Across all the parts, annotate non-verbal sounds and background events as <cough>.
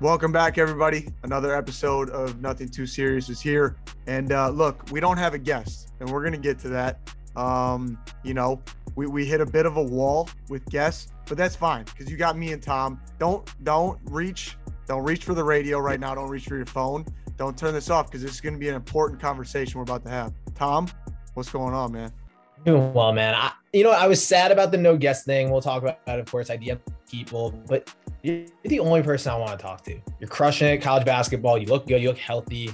Welcome back, everybody. Another episode of Nothing Too Serious is here. And uh, look, we don't have a guest, and we're going to get to that. Um, you know, we, we hit a bit of a wall with guests, but that's fine because you got me and Tom. Don't don't reach don't reach for the radio right now. Don't reach for your phone. Don't turn this off because this is going to be an important conversation we're about to have. Tom, what's going on, man? Doing well, man. I, you know, I was sad about the no guest thing. We'll talk about that, of course. Idea people, but you're the only person I want to talk to. You're crushing it, college basketball. You look good. You look healthy.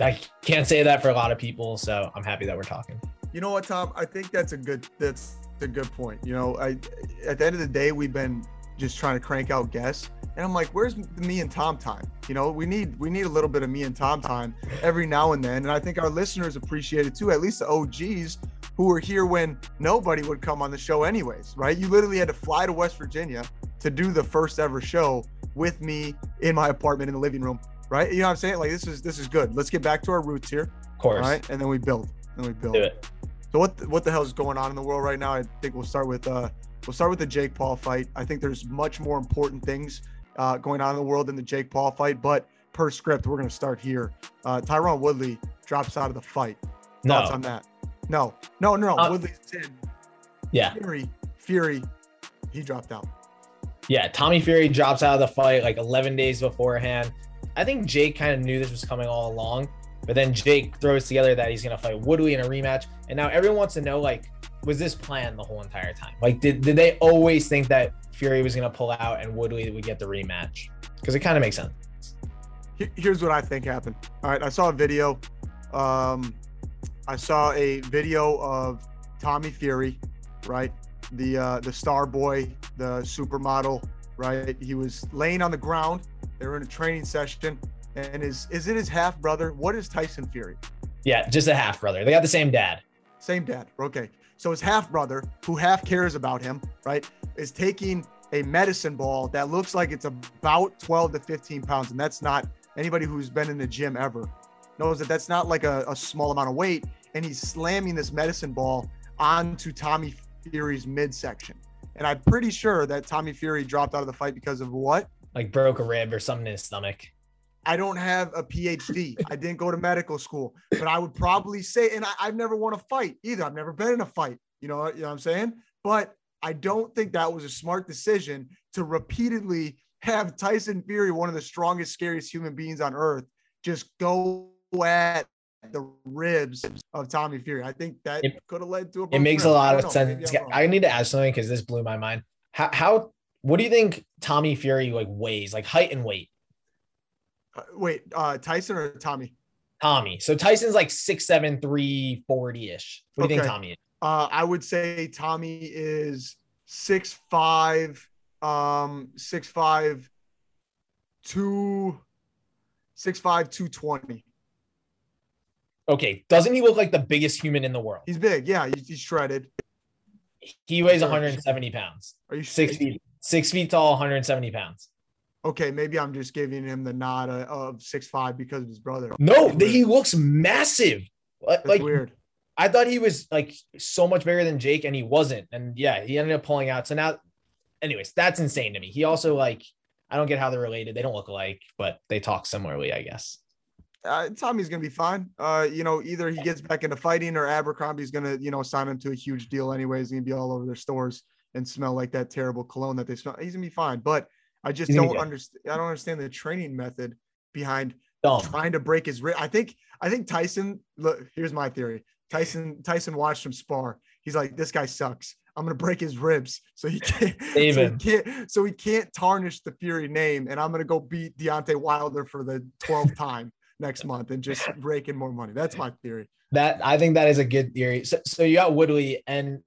I can't say that for a lot of people, so I'm happy that we're talking. You know what, Tom? I think that's a good that's a good point. You know, I at the end of the day, we've been just trying to crank out guests, and I'm like, where's me and Tom time? You know, we need we need a little bit of me and Tom time every now and then, and I think our listeners appreciate it too. At least the OGs who were here when nobody would come on the show anyways, right? You literally had to fly to West Virginia to do the first ever show with me in my apartment in the living room, right? You know what I'm saying? Like this is this is good. Let's get back to our roots here. Of course. Right? And then we build. And we build. Do it. So what the, what the hell is going on in the world right now? I think we'll start with uh we'll start with the Jake Paul fight. I think there's much more important things uh, going on in the world than the Jake Paul fight, but per script, we're going to start here. Uh, Tyron Woodley drops out of the fight. Thoughts No. on that? No, no, no. Uh, Woodley's in. Yeah. Fury, Fury, he dropped out. Yeah. Tommy Fury drops out of the fight like 11 days beforehand. I think Jake kind of knew this was coming all along, but then Jake throws together that he's going to fight Woodley in a rematch. And now everyone wants to know like, was this planned the whole entire time? Like, did, did they always think that Fury was going to pull out and Woodley would get the rematch? Because it kind of makes sense. Here's what I think happened. All right, I saw a video. Um, I saw a video of Tommy Fury, right? The uh, the star boy, the supermodel, right? He was laying on the ground. They were in a training session, and is is it his half brother? What is Tyson Fury? Yeah. Just a half brother. They got the same dad. Same dad. Okay. So his half brother, who half cares about him, right, is taking a medicine ball that looks like it's about 12 to 15 pounds. And that's not anybody who's been in the gym ever knows that that's not like a, a small amount of weight. And he's slamming this medicine ball onto Tommy Fury's midsection. And I'm pretty sure that Tommy Fury dropped out of the fight because of what? Like broke a rib or something in his stomach. I don't have a PhD. I didn't go to medical school, but I would probably say, and I, I've never won a fight either. I've never been in a fight. You know, you know what I'm saying? But I don't think that was a smart decision to repeatedly have Tyson Fury, one of the strongest, scariest human beings on earth, just go at the ribs of Tommy Fury. I think that could have led to a. It makes a rib. I lot of sense. I need to ask something because this blew my mind. How, how, what do you think Tommy Fury like weighs, like height and weight? Uh, wait, uh, Tyson or Tommy? Tommy. So Tyson's like six seven, three forty ish. What do you think Tommy is? Uh, I would say Tommy is six five, um, six five, two, six five, two twenty. Okay. Doesn't he look like the biggest human in the world? He's big, yeah. He's, he's shredded. He weighs 170 pounds. Are you Six feet, six feet tall, 170 pounds. Okay, maybe I'm just giving him the nod uh, of six five because of his brother. No, he looks massive. That's like weird. I thought he was like so much bigger than Jake, and he wasn't. And yeah, he ended up pulling out. So now, anyways, that's insane to me. He also like I don't get how they're related. They don't look alike, but they talk similarly, I guess. Uh, Tommy's gonna be fine. Uh, you know, either he gets back into fighting or Abercrombie's gonna, you know, sign him to a huge deal anyways. He's gonna be all over their stores and smell like that terrible cologne that they smell. He's gonna be fine. But I just He's don't understand. I don't understand the training method behind Dumb. trying to break his rib. I think I think Tyson. Look, here's my theory. Tyson Tyson watched him spar. He's like, this guy sucks. I'm gonna break his ribs so he can't. <laughs> So he can't. So he can't tarnish the Fury name, and I'm gonna go beat Deontay Wilder for the 12th time next month and just <laughs> rake in more money. That's my theory. That I think that is a good theory. So, so you got Woodley, and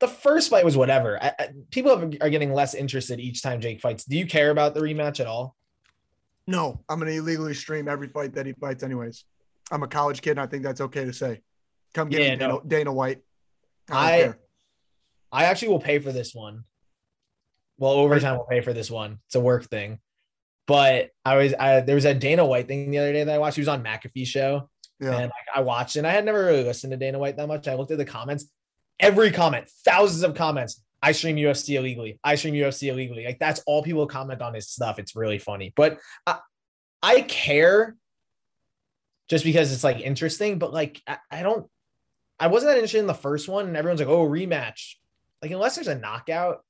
the first fight was whatever. I, I, people have, are getting less interested each time Jake fights. Do you care about the rematch at all? No, I'm gonna illegally stream every fight that he fights, anyways. I'm a college kid, and I think that's okay to say. Come get Yeah, me, Dana, no. Dana White. don't I- I actually will pay for this one. Well, overtime will pay for this one. It's a work thing. But I was I there was a Dana White thing the other day that I watched. He was on McAfee show. yeah. And like, I watched. And I had never really listened to Dana White that much. I looked at the comments. Every comment, thousands of comments. I stream UFC illegally. I stream UFC illegally. Like that's all people comment on his stuff. It's really funny. But I, I care just because it's like interesting, but like I, I don't I wasn't that interested in the first one, and everyone's like, oh, rematch. Like, unless there's a knockout,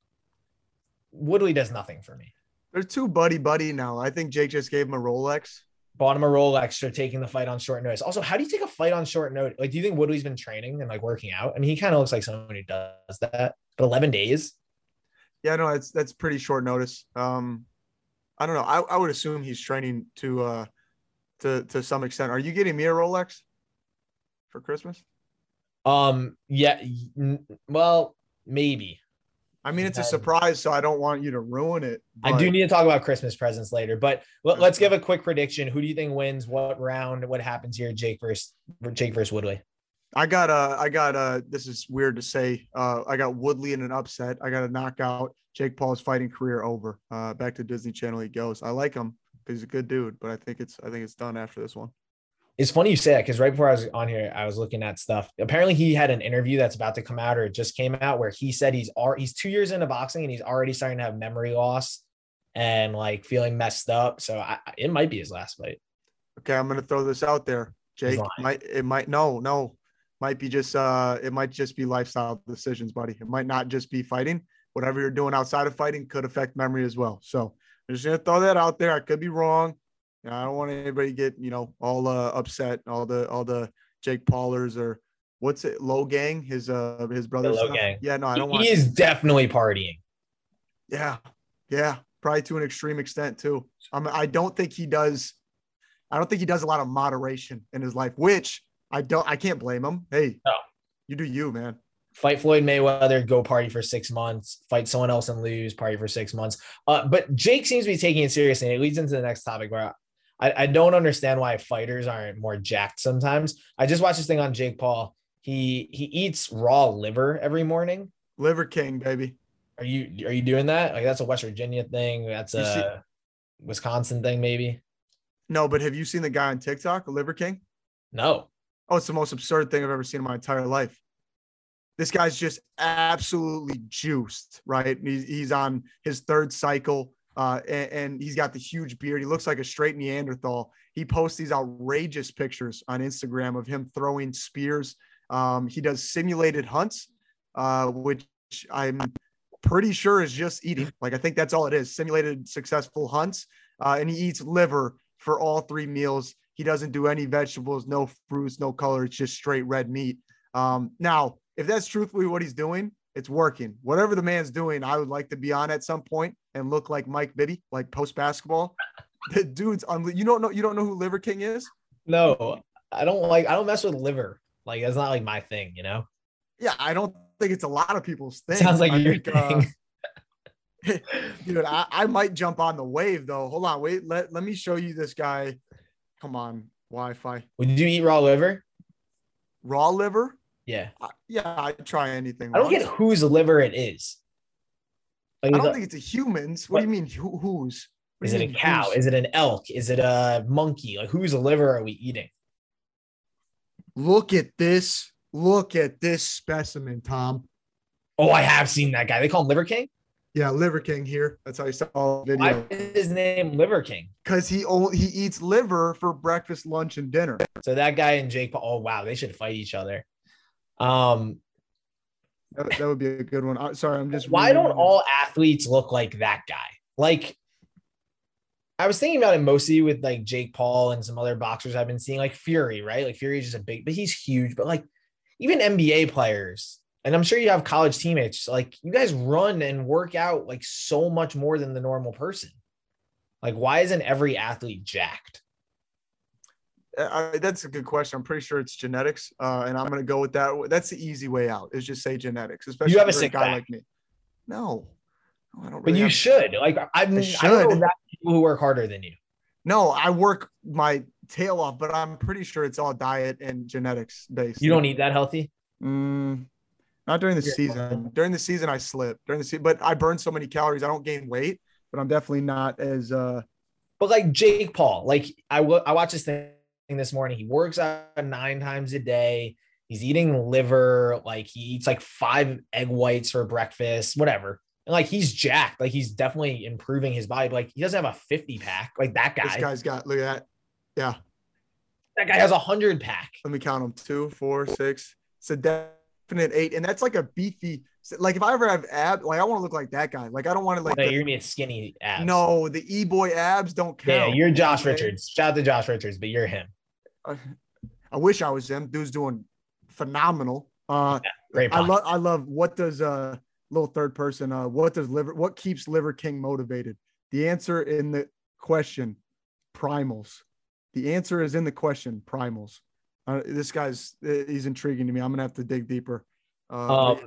Woodley does nothing for me. They're too buddy buddy now. I think Jake just gave him a Rolex. Bought him a Rolex for taking the fight on short notice. Also, how do you take a fight on short notice? Like, do you think Woodley's been training and like working out? I mean, he kind of looks like someone who does that. But 11 days? Yeah, no, that's that's pretty short notice. Um, I don't know. I, I would assume he's training to uh to to some extent. Are you getting me a Rolex for Christmas? Um, yeah, well, maybe. I mean, it's a surprise, so I don't want you to ruin it. But... I do need to talk about Christmas presents later, but let, us give a quick prediction. Who do you think wins? What round? What happens here? Jake versus Jake versus Woodley. I got uh I got uh this is weird to say. Uh I got Woodley in an upset. I got a knockout. Jake Paul's fighting career over. Uh back to Disney Channel he goes. I like him because he's a good dude, but I think it's I think it's done after this one it's funny you say that because right before I was on here, I was looking at stuff. Apparently, he had an interview that's about to come out or it just came out where he said he's are he's two years into boxing and he's already starting to have memory loss and like feeling messed up. So I, it might be his last fight. Okay, I'm gonna throw this out there, Jake. Might it might no no might be just uh it might just be lifestyle decisions, buddy. It might not just be fighting. Whatever you're doing outside of fighting could affect memory as well. So I'm just gonna throw that out there. I could be wrong. You know, I don't want anybody to get you know all uh, upset. All the all the Jake Paulers or what's it? Logang, his uh his brother. Logang. Yeah, no, I don't he, want. He is definitely partying. Yeah, yeah, probably to an extreme extent too. I mean, I don't think he does. I don't think he does a lot of moderation in his life, which I don't. I can't blame him. Hey, no. you do you, man fight Floyd Mayweather, go party for six months, fight someone else and lose, party for six months. Uh, but Jake seems to be taking it seriously. And it leads into the next topic where I, I don't understand why fighters aren't more jacked sometimes. I just watched this thing on Jake Paul. He he eats raw liver every morning. Liver King, baby. Are you are you doing that? Like that's a West Virginia thing. That's a see, Wisconsin thing, maybe. No, but have you seen the guy on TikTok, Liver King? No. Oh, it's the most absurd thing I've ever seen in my entire life. This guy's just absolutely juiced, right? He's, he's on his third cycle uh, and, and, he's got the huge beard. He looks like a straight Neanderthal. He posts these outrageous pictures on Instagram of him throwing spears. Um, he does simulated hunts, uh, which I'm pretty sure is just eating. <laughs> Like I think that's all it is: simulated successful hunts. Uh, and he eats liver for all three meals. He doesn't do any vegetables, no fruits, no color. It's just straight red meat. Um, now, if that's truthfully what he's doing, it's working. Whatever the man's doing, I would like to be on at some point and look like Mike Bibby, like post basketball. <laughs> The dude's on. You don't know. You don't know who Liver King is? No, I don't like. I don't mess with liver. Like that's not like my thing. You know. Yeah, I don't think it's a lot of people's thing. Sounds like I your think, uh, thing. Uh, <laughs> dude, I, I might jump on the wave though. Hold on, wait. Let let me show you this guy. Come on, Wi-Fi. Would you eat raw liver? Raw liver? Yeah. yeah, I'd try anything. I don't once. get whose liver it is. Like, I don't think it's a human's. What, what, do you mean who, whose? Is it a cow? Who's? Is it an elk? Is it a monkey? Like whose liver are we eating? Look at this. Look at this specimen, Tom. Oh, I have seen that guy. They call him Liver King. Yeah, Liver King here. That's how you saw the video. Why is his name Liver King? Because he only he eats liver for breakfast, lunch, and dinner. So that guy and Jake Paul. Oh wow, they should fight each other. Um, that, that would be a good one. Sorry, I'm just. Why don't all athletes look like that guy? Like, I was thinking about it mostly with like Jake Paul and some other boxers I've been seeing, like Fury, right? Like Fury is just a big, but he's huge. But like even NBA players, and I'm sure you have college teammates, like you guys run and work out like so much more than the normal person. Like, why isn't every athlete jacked? I, that's a good question. I'm pretty sure it's genetics, uh, and I'm going to go with that. That's the easy way out. Is just say genetics, especially you have a sick guy back. like me. No, I don't. Really but you should. Like I'm. I, should. I know people who work harder than you. No, I work my tail off, but I'm pretty sure it's all diet and genetics based. You don't eat that healthy. Mm, not during the season. During the season, I slip. During the season, but I burn so many calories. I don't gain weight, but I'm definitely not as. uh But like Jake Paul, like I, w- I watch this thing this morning. He works out nine times a day. He's eating liver, like he eats like five egg whites for breakfast, whatever. And like he's jacked, like he's definitely improving his body. But, like he doesn't have a 50 pack, like that guy. This guy's got look at that. Yeah. That guy has a hundred pack. Let me count them. Two, four, six. It's a definite eight. And that's like a beefy like if I ever have abs, like I want to look like that guy. Like I don't want to like. No, the, you're gonna be a skinny abs. No, the e boy abs don't count. Yeah, you're Josh? Richards. Shout out to Josh Richards, but you're him. I, I wish I was him. Dude's doing phenomenal. Uh, yeah. I love. I love. What does uh little third person? Uh, what does liver? What keeps Liver King motivated? The answer in the question, primals. The answer is in the question, primals. Uh, this guy's he's intriguing to me. I'm gonna have to dig deeper. Uh, um,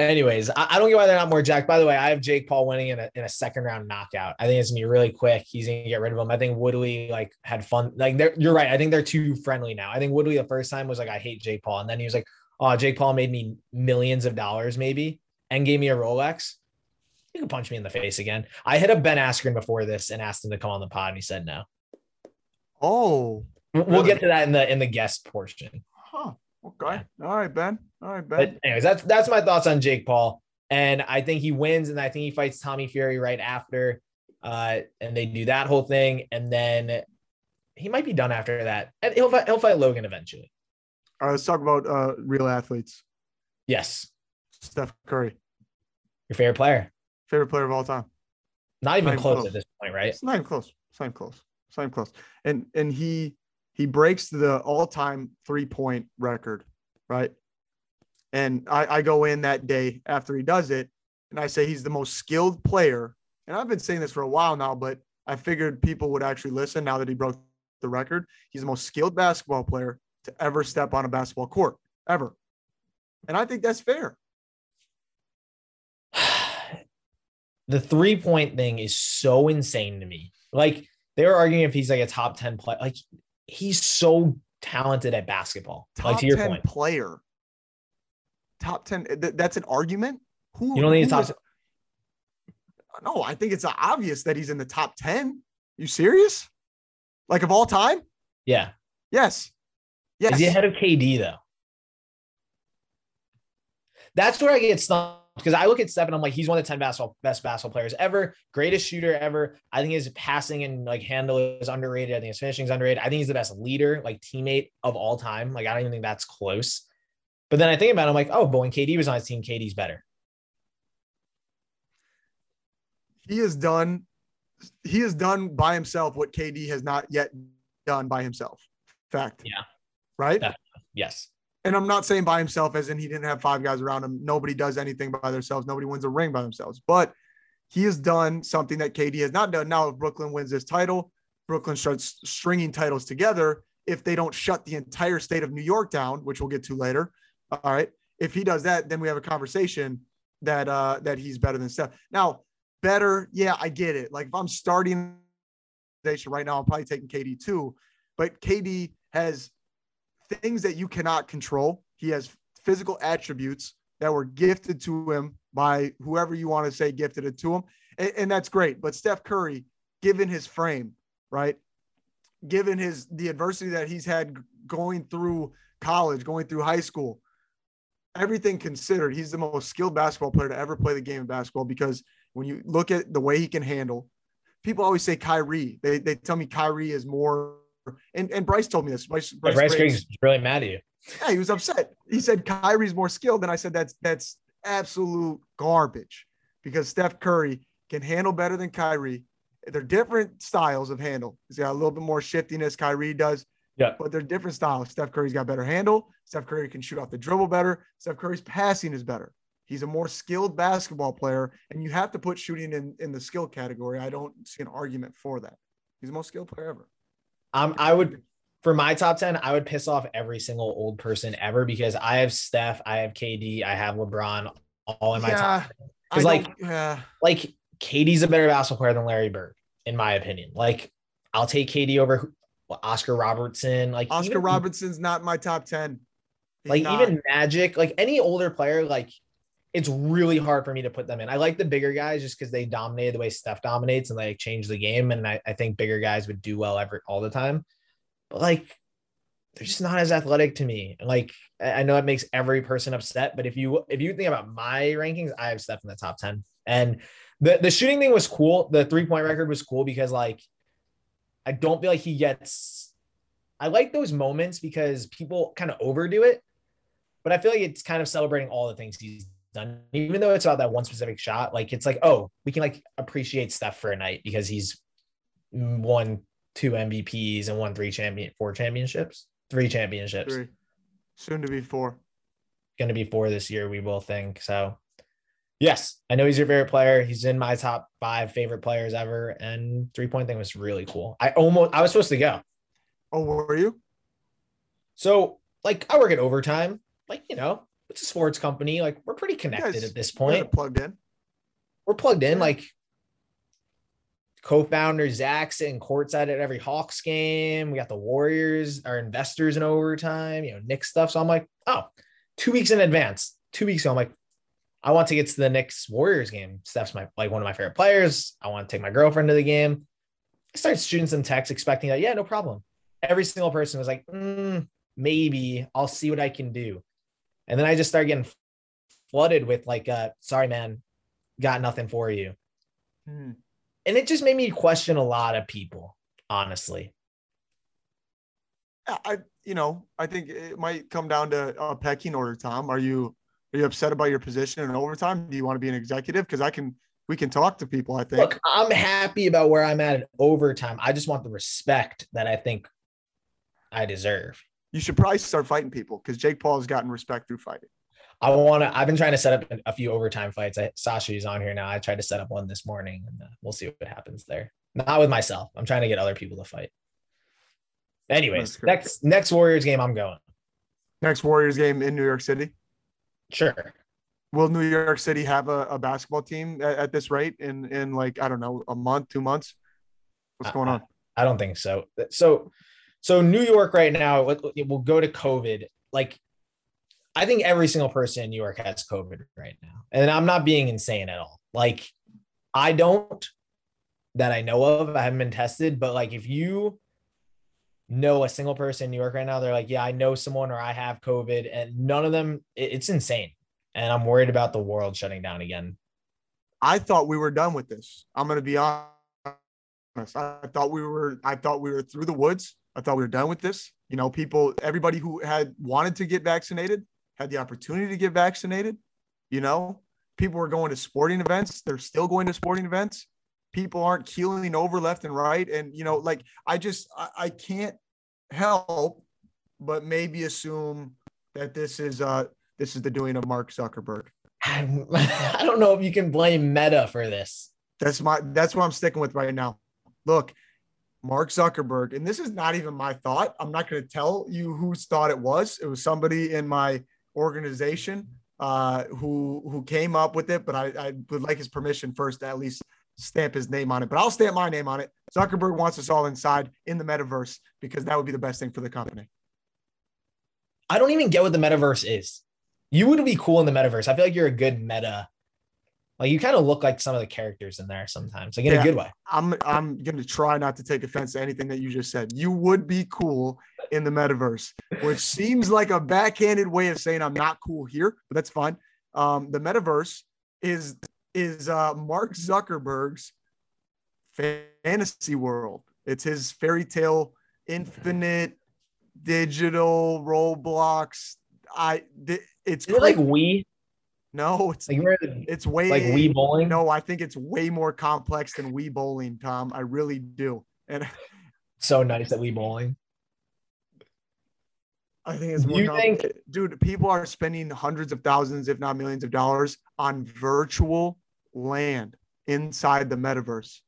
anyways, I, I, don't get why they're not more jacked. By the way, I have Jake Paul winning in a, in a second round knockout. I think it's gonna be really quick. He's gonna get rid of him. I think Woodley like had fun. Like they're, you're right. I think they're too friendly now. I think Woodley the first time was like, I hate Jake Paul, and then he was like, oh, Jake Paul made me millions of dollars maybe and gave me a Rolex. You can punch me in the face again. I hit up Ben Askren before this and asked him to come on the pod, and he said no. Oh, we'll really? get to that in the in the guest portion. Huh. Okay. All right, Ben. All right, Ben. But anyways, that's that's my thoughts on Jake Paul. And I think he wins, and I think he fights Tommy Fury right after. Uh, and they do that whole thing, and then he might be done after that. And he'll fight, he'll fight Logan eventually. All right, let's talk about uh, real athletes. Yes. Steph Curry. Your favorite player. Favorite player of all time. Not even, not even close, close, at this point, right? It's not even close. It's not even close. It's not even close. And and he he breaks the all-time three-point record, right? And I, I go in that day after he does it, and I say he's the most skilled player. And I've been saying this for a while now, but I figured people would actually listen now that he broke the record. He's the most skilled basketball player to ever step on a basketball court, ever. And I think that's fair. <sighs> the three point thing is so insane to me. Like they're arguing if he's like a top 10 player. Like he's so talented at basketball. Top like to your 10 point. player. Top 10. Th- that's an argument. Who you don't think he's top? no, I think it's obvious that he's in the top 10. You serious? Like of all time? Yeah. Yes. Yes. Is he ahead of KD though? That's where I get stumped because I look at Steph and I'm like, he's one of the 10 basketball, best basketball players ever, greatest shooter ever. I think his passing and like handle is underrated. I think his finishing is underrated. I think he's the best leader, like teammate of all time. Like, I don't even think that's close. But then I think about it, I'm like, oh, but when KD was on his team, KD's better. He has done, he has done by himself what KD has not yet done by himself. Fact. Yeah. Right? Definitely. Yes and I'm not saying by himself as in he didn't have five guys around him. Nobody does anything by themselves. Nobody wins a ring by themselves. But he has done something that KD has not done. Now, if Brooklyn wins this title, Brooklyn starts stringing titles together. If they don't shut the entire state of New York down, which we'll get to later, all right. If he does that, then we have a conversation that uh that he's better than Steph. Now, better, yeah, I get it. Like if I'm starting right now, I'm probably taking KD too. But KD has things that you cannot control. He has physical attributes that were gifted to him by whoever you want to say gifted it to him. And, and, that's great. But Steph Curry, given his frame, right? Given his the adversity that he's had going through college, going through high school, everything considered, he's the most skilled basketball player to ever play the game of basketball because when you look at the way he can handle, people always say Kyrie. They, they tell me Kyrie is more and, and Bryce told me this. Bryce, Bryce, Bryce Griggs really mad at you. Yeah, he was upset. He said Kyrie's more skilled. And I said that's that's absolute garbage because Steph Curry can handle better than Kyrie. They're different styles of handle. He's got a little bit more shiftiness. Kyrie does. Yeah. But they're different styles. Steph Curry's got better handle. Steph Curry can shoot off the dribble better. Steph Curry's passing is better. He's a more skilled basketball player, and you have to put shooting in, in the skill category. I don't see an argument for that. He's the most skilled player ever. Um, I would for my top 10, I would piss off every single old person ever because I have Steph, I have KD, I have LeBron all in my yeah, top. Because like, yeah. like KD's a better basketball player than Larry Bird, in my opinion. Like, I'll take KD over Oscar Robertson. Like Oscar even, Robertson's not my top 10. He's like not. even Magic, like any older player, like it's really hard for me to put them in. I like the bigger guys just because they dominated the way Steph dominates and they change the game. And I, I think bigger guys would do well every all the time. But like they're just not as athletic to me. Like I know it makes every person upset, but if you if you think about my rankings, I have Steph in the top 10. And the the shooting thing was cool. The three-point record was cool because like I don't feel like he gets I like those moments because people kind of overdo it, but I feel like it's kind of celebrating all the things he's done, even though it's about that one specific shot. Like it's like, oh, we can like appreciate Steph for a night because he's won two MVPs and won three champion four championships, three championships. Three. Soon to be four. Going to be four this year, we will think. So, yes, I know he's your favorite player. He's in my top five favorite players ever. And three point thing was really cool. I almost, I was supposed to go. Oh, were you? So, like, I work at overtime. Like, you know, it's a sports company. Like, we're pretty connected guys, at this point. Plugged in. We're plugged in. Yeah. Like, co-founder Zach sitting courtside at every Hawks game. We got the Warriors, our investors in overtime, you know, Nick stuff. So I'm like, oh, two weeks in advance, two weeks I'm like, I want to get to the Knicks Warriors game. Steph's my like one of my favorite players. I want to take my girlfriend to the game. I started shooting some texts, expecting that, yeah, no problem. Every single person was like, mm, maybe I'll see what I can do. And then I just started getting flooded with like, uh, sorry, man, got nothing for you. Hmm and it just made me question a lot of people, honestly. I, you know, I think it might come down to a pecking order. Tom, are you are you upset about your position in overtime? Do you want to be an executive? Because I can, we can talk to people. I think. Look, I'm happy about where I'm at in overtime. I just want the respect that I think I deserve. You should probably start fighting people because Jake Paul has gotten respect through fighting. I want to. I've been trying to set up a few overtime fights. I, Sasha's on here now. I tried to set up one this morning, and uh, we'll see what happens there. Not with myself. I'm trying to get other people to fight. Anyways, next next Warriors game, I'm going. Next Warriors game in New York City. Sure. Will New York City have a, a basketball team at, at, this rate in in like I don't know a month, two months? What's going on? I don't think so. So, so New York right now, it will go to COVID. Like I think every single person in New York has COVID right now. And I'm not being insane at all. Like, I don't that I know of. I haven't been tested, but like, if you know a single person in New York right now, they're like, yeah, I know someone or I have COVID, and none of them, it's insane. And I'm worried about the world shutting down again. I thought we were done with this. I'm to be honest. I thought we were, I thought we were through the woods. I thought we were done with this. You know, people, everybody who had wanted to get vaccinated had the opportunity to get vaccinated. You know, people were going to sporting events. They're still going to sporting events. People aren't keeling over left and right. And, you know, like I just, I, I can't help but maybe assume that this is, uh, this is the doing of Mark Zuckerberg. <laughs> I don't know if you can blame Meta for this. That's my, that's what I'm sticking with right now. Look, Mark Zuckerberg, and this is not even my thought. I'm not going to tell you whose thought it was. It was somebody in my organization uh, who who came up with it, but I, I would like his permission first to at least stamp his name on it. But I'll stamp my name on it. Zuckerberg wants us all inside in the metaverse because that would be the best thing for the company. I don't even get what the metaverse is. You would be cool in the metaverse. I feel like you're a good meta like you kind of look like some of the characters in there sometimes, like in yeah, a good way. I'm I'm gonna try not to take offense to anything that you just said. You would be cool in the metaverse, which seems like a backhanded way of saying I'm not cool here, but that's fine. Um, the metaverse is is uh, Mark Zuckerberg's fantasy world. It's his fairy tale, infinite, digital Roblox. I it's it like we no, it's like it's way like Wii bowling. No, I think it's way more complex than Wii bowling, Tom. I really do. And <laughs> so nice that Wii bowling. I think it's more. You think, dude? People are spending hundreds of thousands, if not millions, of dollars on virtual land inside the metaverse.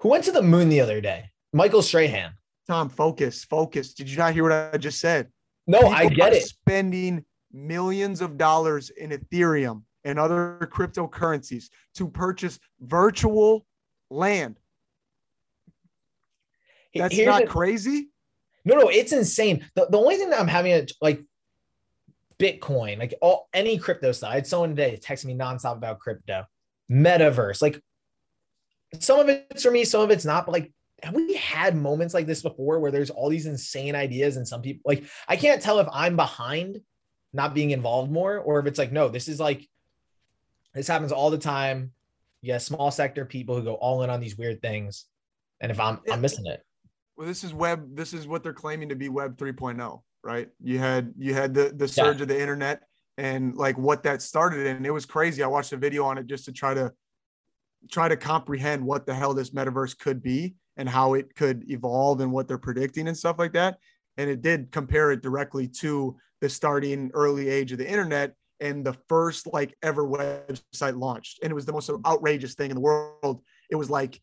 Who went to the moon the other day? Michael Strahan. Tom, focus, focus. Did you not hear what I just said? No, People I get it. Spending millions of dollars in Ethereum and other cryptocurrencies to purchase virtual land. That's Here's not a, crazy. No, no, it's insane. The, the only thing that I'm having a like Bitcoin, like all any crypto side, someone today text me nonstop about crypto, metaverse. Like some of it's for me, some of it's not, but like have we had moments like this before where there's all these insane ideas and some people like I can't tell if I'm behind not being involved more or if it's like no, this is like this happens all the time. Yeah, small sector people who go all in on these weird things. And if I'm Yeah. I'm missing it. Well, this is web. This is what they're claiming to be Web 3.0, right? You had you had the the surge of the internet and like what that started and It was crazy. I watched a video on it just to try to try to comprehend what the hell this metaverse could be and how it could evolve and what they're predicting and stuff like that. And it did compare it directly to the starting early age of the internet and the first like ever website launched. And it was the most outrageous thing in the world. It was like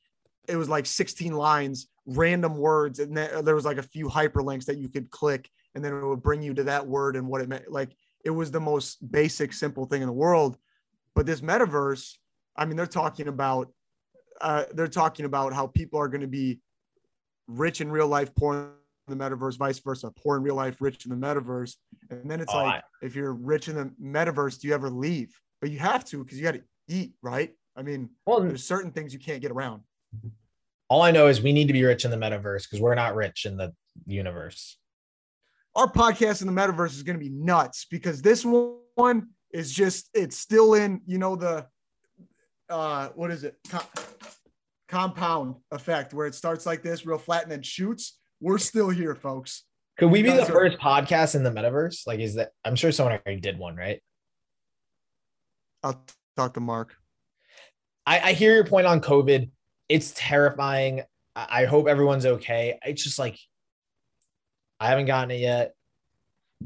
it was like 16 lines, random words, and there was like a few hyperlinks that you could click, and then it would bring you to that word and what it meant. Like it was the most basic, simple thing in the world. But this metaverse, I mean, they're talking about uh, they're talking about how people are going to be rich in real life, poor in the metaverse, vice versa, poor in real life, rich in the metaverse. And then it's Oh, like, if you're rich in the metaverse, do you ever leave? But you have to because you got to eat, right? I mean, Well, there's certain things you can't get around. all I know is we need to be rich in the metaverse because we're not rich in the universe. our podcast in the metaverse is going to be nuts because this one is just it's still in you know the uh what is it Com- compound effect where it starts like this real flat and then shoots we're still here folks Could we be the first podcast in the metaverse? Like, is that I'm sure someone already did one, right? i'll talk to mark I, I hear your point on COVID. It's terrifying. I, I hope everyone's okay. It's just like I haven't gotten it yet.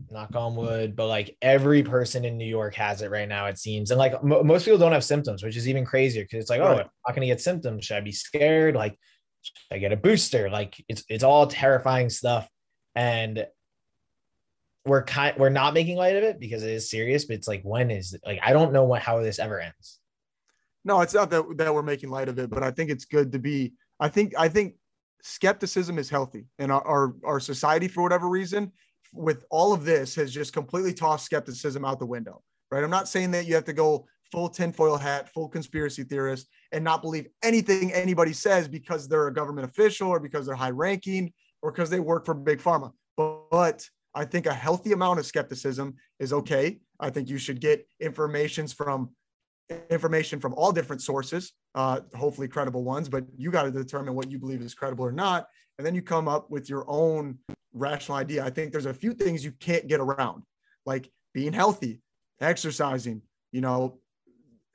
Knock on wood, but like every person in New York has it right now, it seems. And like mo most people don't have symptoms, which is even crazier because it's like, oh, Right. I'm not gonna get symptoms. Should I be scared? Like, I get a booster? Like, it's it's all terrifying stuff. And we're kind we're not making light of it because it is serious, but it's like when is like I don't know what how this ever ends. no it's not that that we're making light of it but i think it's good to be i think i think skepticism is healthy and our, our our society for whatever reason with all of this has just completely tossed skepticism out the window right i'm not saying that you have to go full tinfoil hat full conspiracy theorist and not believe anything anybody says because they're a government official or because they're high ranking or because they work for big pharma but, but i think a healthy amount of skepticism is okay i think you should get informations from information from all different sources, uh, hopefully credible ones, but you got to determine what you believe is credible or not. And then you come up with your own rational idea. I think there's a few things you can't get around, like being healthy, exercising, you know,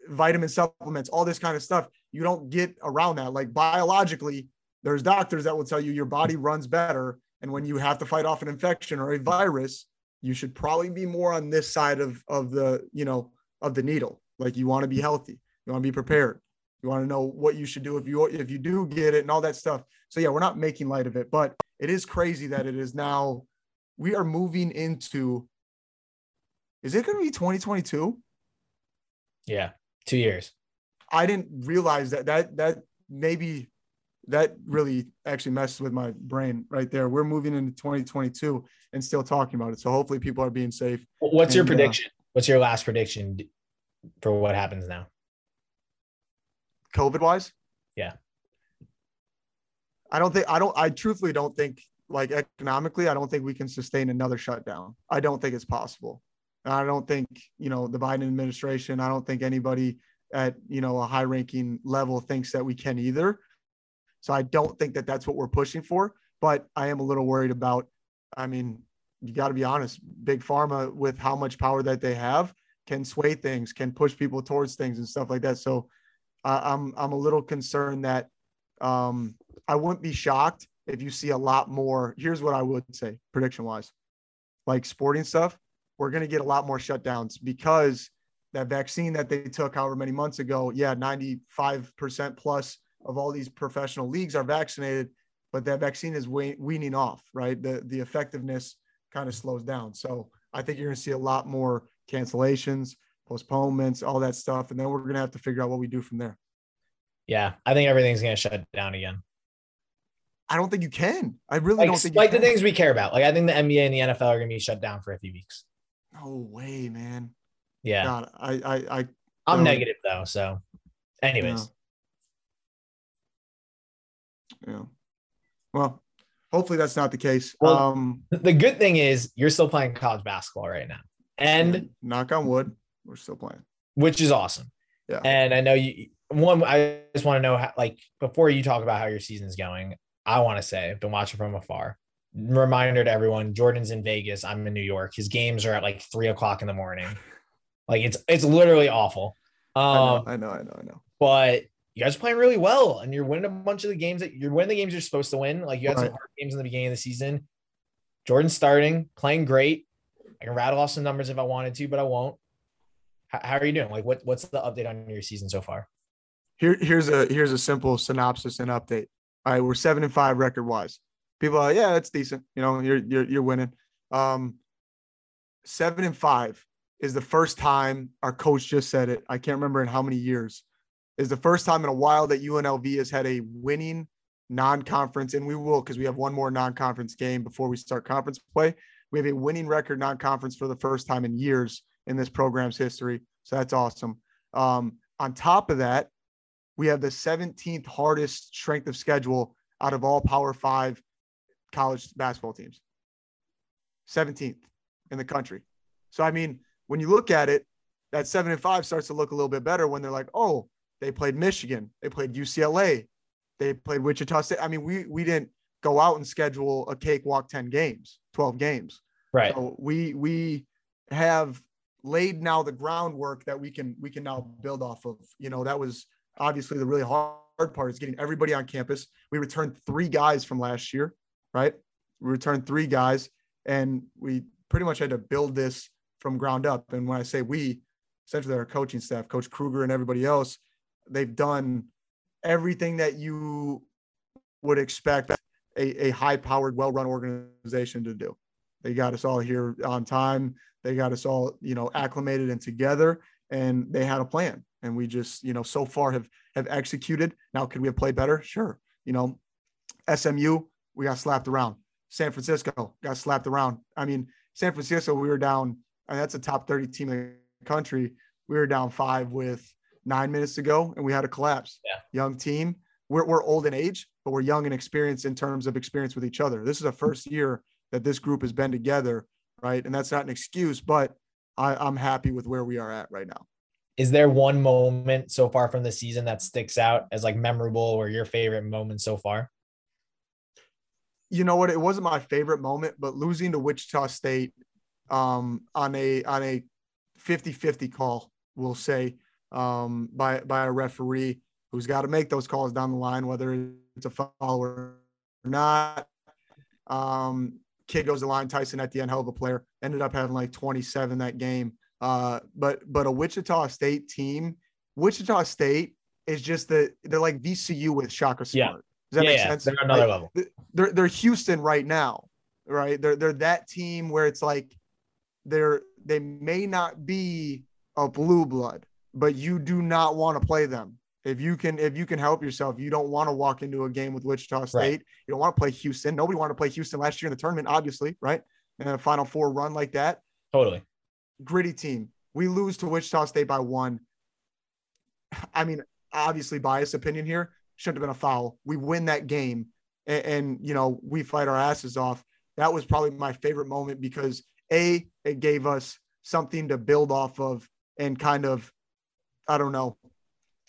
vitamin supplements, all this kind of stuff. You don't get around that. Like biologically, there's doctors that will tell you your body runs better. And when you have to fight off an infection or a virus, you should probably be more on this side of, of the, you know, of the needle. Like you want to be healthy, you want to be prepared, you want to know what you should do if you if you do get it and all that stuff. So yeah, we're not making light of it, but it is crazy that it is now. We are moving into. Is it going to be 2022? Yeah, two years. I didn't realize that that that maybe that really actually messed with my brain right there. We're moving into 2022 and still talking about it. So hopefully people are being safe. What's your And, uh, prediction? What's your last prediction for what happens now? COVID wise. Yeah. I don't think I don't I truthfully don't think like economically, I don't think we can sustain another shutdown. I don't think it's possible. I don't think, you know, the Biden administration, I don't think anybody at, you know, a high ranking level thinks that we can either. So I don't think that that's what we're pushing for, but I am a little worried about I mean, you got to be honest, big pharma with how much power that they have can sway things, can push people towards things and stuff like that. So I'm I'm a little concerned that um, I wouldn't be shocked if you see a lot more. Here's what I would say, prediction wise, like sporting stuff, we're going to get a lot more shutdowns because that vaccine that they took however many months ago, yeah, 95% plus of all these professional leagues are vaccinated, but that vaccine is we- weaning off, right? The the effectiveness kind of slows down. So I think you're going to see a lot more cancellations, postponements, all that stuff, and then we're going to have to figure out what we do from there. Yeah, I think everything's gonna shut down again. I don't think you can. I really Like, don't think you like the things we care about. Like I think the NBA and the NFL are gonna be shut down for a few weeks. No way, man. Yeah, God, I, I, I, I'm no. negative though. So, anyways, yeah. Well, hopefully that's not the case. Well, um, The good thing is you're still playing college basketball right now, and knock on wood, we're still playing. which is awesome. Yeah. And I know you. One, I just want to know how, like, before you talk about how your season's going, I want to say I've been watching from afar. Reminder to everyone: Jordan's in Vegas. I'm in New York. His games are at like three o'clock in the morning. <laughs> Like it's it's literally awful. I know, Um, I know, I know, I know. but you guys are playing really well, and you're winning a bunch of the games that you're winning the games you're supposed to win. Like you had some hard games in the beginning of the season. Jordan's starting, playing great. I can rattle off some numbers if I wanted to, but I won't. How, how are you doing? Like, what what's the update on your season so far? Here, here's a here's a simple synopsis and update. All right, we're seven and five record wise. People are, like, yeah, that's decent. You know, you're you're you're winning. Um, seven and five is the first time our coach just said it. I can't remember in how many years. Is the first time in a while that UNLV has had a winning non-conference, and we will because we have one more non-conference game before we start conference play. We have a winning record non-conference for the first time in years in this program's history. So that's awesome. Um, on top of that, we have the 17th hardest strength of schedule out of all Power Five college basketball teams. 17th in the country. So I mean, when you look at it, that seven and five starts to look a little bit better when they're like, oh, they played Michigan, they played UCLA, they played Wichita State. I mean, we we didn't go out and schedule a cakewalk 10 games, 12 games. Right. So we we have laid now the groundwork that we can we can now build off of. You know, that was obviously the really hard part is getting everybody on campus. We returned three guys from last year, right? We returned three guys, and we pretty much had to build this from ground up. And when I say we, essentially our coaching staff, Coach Kruger and everybody else, they've done everything that you would expect a, a high-powered, well-run organization to do. They got us all here on time. They got us all, you know, acclimated and together, and they had a plan. And we just, you know, so far have have executed. Now, could we have played better? Sure. You know, SMU, we got slapped around. San Francisco got slapped around. I mean, San Francisco, we were down. That's a top 30 team in the country. We were down five with nine minutes to go, and we had a collapse. Yeah. Young team. We're, we're old in age, but we're young and experienced in terms of experience with each other. This is the first year that this group has been together, right? And that's not an excuse, but I, I'm happy with where we are at right now. Is there one moment so far from the season that sticks out as like memorable or your favorite moment so far? You know what? It wasn't my favorite moment, but losing to Wichita State um, on a on a 50-50 call, we'll say, um, by by a referee who's got to make those calls down the line, whether it's a foul or not. Um, kid goes to the line. Tyson Etienne, hell of a player. Ended up having like 27 that game. Uh, but but a Wichita State team, Wichita State is just the they're like VCU with Shaka Smart. Yeah. Does that yeah, make sense? They're another Like, level. they're they're Houston right now, right? They're they're that team where it's like they're they may not be a blue blood, but you do not want to play them. If you can if you can help yourself, you don't want to walk into a game with Wichita State. You don't want to play Houston. Nobody wanted to play Houston last year in the tournament, obviously, right? In a Final Four run like that, Totally. gritty team. We lose to Wichita State by one. <sighs> I mean, obviously, biased opinion here shouldn't have been a foul. We win that game, and, and, you know we fight our asses off. That was probably my favorite moment because a it gave us something to build off of and kind of, I don't know,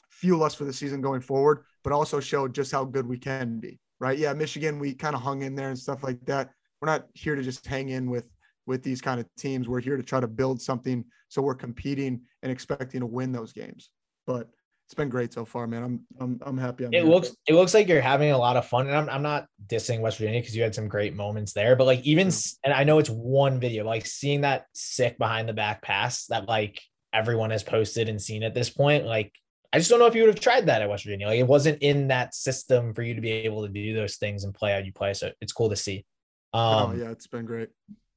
fuel us for the season going forward, but also showed just how good we can be. Right? Yeah, Michigan, we kind of hung in there and stuff like that. We're not here to just hang in with with these kind of teams. We're here to try to build something so we're competing and expecting to win those games. But it's been great so far, man. I'm I'm I'm happy. I'm It here. looks it looks like you're having a lot of fun, and I'm I'm not dissing West Virginia because you had some great moments there, but like even and I know it's one video, like seeing that sick behind the back pass that like everyone has posted and seen at this point, like I just don't know if you would have tried that at West Virginia. Like it wasn't in that system for you to be able to do those things and play how you play. So it's cool to see. Um, oh yeah, it's been great.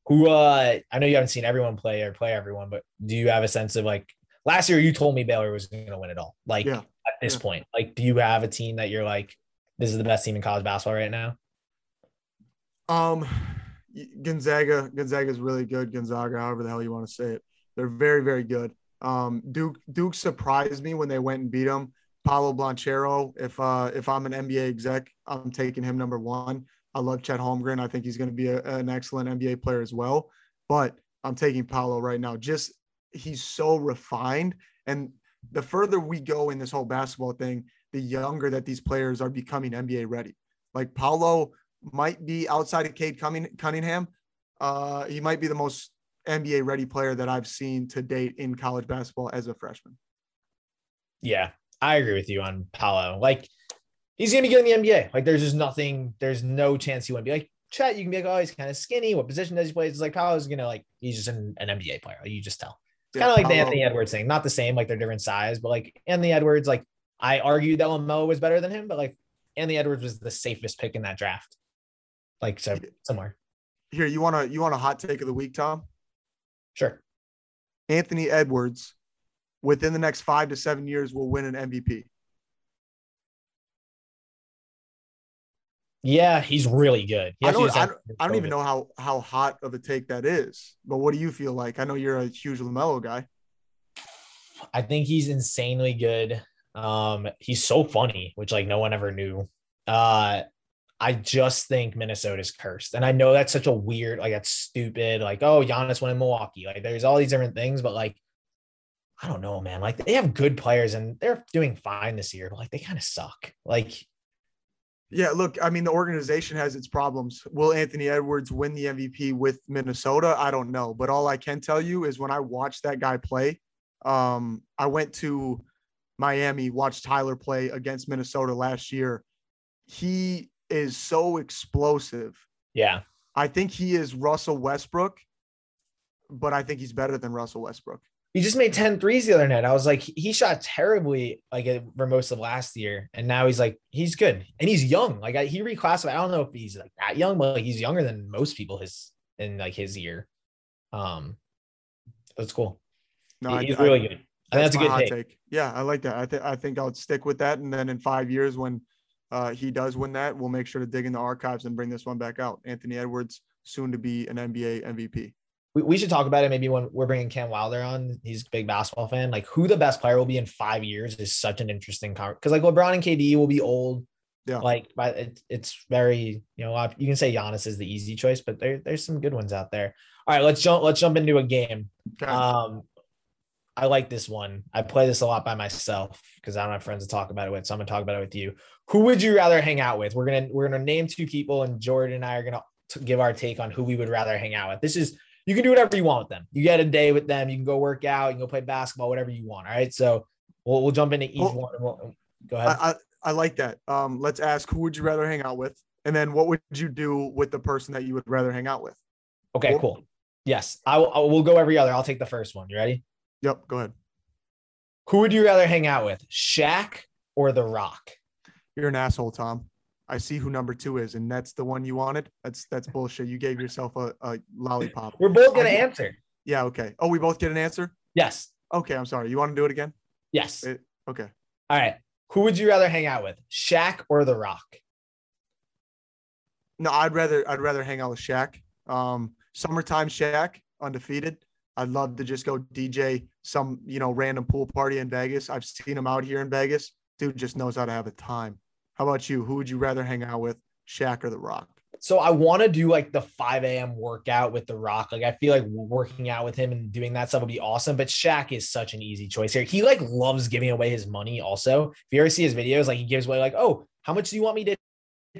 who uh I know you haven't seen everyone play or play everyone, but do you have a sense of like last year you told me Baylor was going to win it all? Like Yeah, at this yeah. point, like do you have a team that you're like this is the best team in college basketball right now? Um, Gonzaga, Gonzaga is really good. Gonzaga, however the hell you want to say it, they're very, very good. Um, Duke, Duke surprised me when they went and beat them. Paolo Banchero. If uh, if I'm an NBA exec, I'm taking him number one. I love Chet Holmgren. I think he's going to be a, an excellent NBA player as well. But I'm taking Paolo right now. Just he's so refined, and the further we go in this whole basketball thing, the younger that these players are becoming NBA ready. Like Paolo might be outside of Cade Cunningham. Uh, he might be the most NBA ready player that I've seen to date in college basketball as a freshman. Yeah, I agree with you on Paolo. Like he's gonna be good in the NBA. Like there's just nothing, there's no chance he wouldn't be like Chet. You can be like, oh, he's kind of skinny. What position does he play? It's like Paolo's gonna like he's just an, an NBA player. You just tell. It's yeah, kind of like Paolo. the Anthony Edwards thing. Not the same, like they're different size, but like Anthony Edwards, like I argued that LaMelo was better than him, but like Anthony Edwards was the safest pick in that draft. Like so somewhere. Here, you want to you want a hot take of the week, Tom? Sure. Anthony Edwards, within the next five to seven years, will win an MVP. Yeah, he's really good. He I don't, I don't, I don't even know how how hot of a take that is, but what do you feel like? I know you're a huge LaMelo guy. I think he's insanely good. Um, he's so funny, which like no one ever knew. Uh, I just think Minnesota's cursed. And I know that's such a weird, like that's stupid. Like, oh, Giannis went in Milwaukee. Like there's all these different things, but like, I don't know, man. Like they have good players and they're doing fine this year, but like they kind of suck. Like, yeah, look, I mean, the organization has its problems. Will Anthony Edwards win the MVP with Minnesota? I don't know. But all I can tell you is when I watched that guy play, um, I went to Miami, watched Tyler play against Minnesota last year. He is so explosive. Yeah. I think he is Russell Westbrook, but I think he's better than Russell Westbrook. He just made 10 threes the other night. I was like, he shot terribly like for most of last year. And now he's like, he's good. And he's young. Like he reclassified. I don't know if he's like that young, but like, he's younger than most people his in like his year. Um, that's cool. No, he's I, really I, good. I think that's a good take. take. Yeah, I like that. I think I think I'll stick with that. And then in five years, when uh, he does win that, we'll make sure to dig in the archives and bring this one back out. Anthony Edwards, soon to be an NBA MVP. We, we should talk about it maybe when we're bringing Cam Wilder on. He's a big basketball fan. Like who the best player will be in five years is such an interesting conversation because like LeBron and KD will be old. Yeah. Like, but it, it's very, you know, you can say Giannis is the easy choice, but there, there's some good ones out there. All right, let's jump. Let's jump into a game. Okay. Um, I like this one. I play this a lot by myself because I don't have friends to talk about it with. So I'm gonna talk about it with you. Who would you rather hang out with? We're gonna we're gonna name two people, and Jordan and I are gonna give our take on who we would rather hang out with. This is you can do whatever you want with them. You get a day with them. You can go work out. You can go play basketball, whatever you want. All right. So we'll we'll jump into each well, one. We'll, go ahead. I, I, I like that. Um, let's ask who would you rather hang out with, and then what would you do with the person that you would rather hang out with? Okay, cool. cool. Yes, I will. I will go every other. I'll take the first one. You ready? Yep. Go ahead. Who would you rather hang out with, Shaq or The Rock? You're an asshole, Tom. I see who number two is, and that's the one you wanted. That's that's bullshit. You gave yourself a, a lollipop. We're both gonna answer. Yeah. Okay. Oh, we both get an answer. Yes. Okay. I'm sorry. You want to do it again? Yes. It, okay. All right. Who would you rather hang out with, Shaq or The Rock? No, I'd rather I'd rather hang out with Shaq. Um, summertime Shaq, undefeated. I'd love to just go DJ some, you know, random pool party in Vegas. I've seen him out here in Vegas. Dude just knows how to have a time. How about you? Who would you rather hang out with, Shaq or The Rock? So I want to do like the 5 a.m. workout with The Rock. Like I feel like working out with him and doing that stuff would be awesome. But Shaq is such an easy choice here. He like loves giving away his money. Also, if you ever see his videos, like he gives away like, oh, how much do you want me to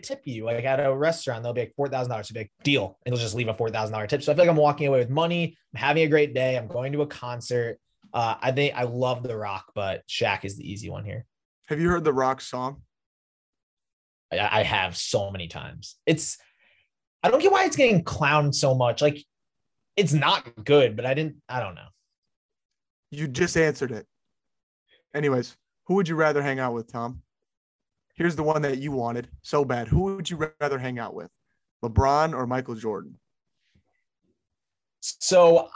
tip you like at a restaurant they'll be like four thousand dollars to be like deal and they'll just leave a four thousand dollar tip so i feel like i'm walking away with money i'm having a great day i'm going to a concert uh, i think i love the rock but Shaq is the easy one here have you heard the rock song I, I have so many times it's i don't get why it's getting clowned so much like it's not good but i didn't i don't know you just answered it anyways who would you rather hang out with tom Here's the one that you wanted so bad. Who would you rather hang out with, LeBron or Michael Jordan? So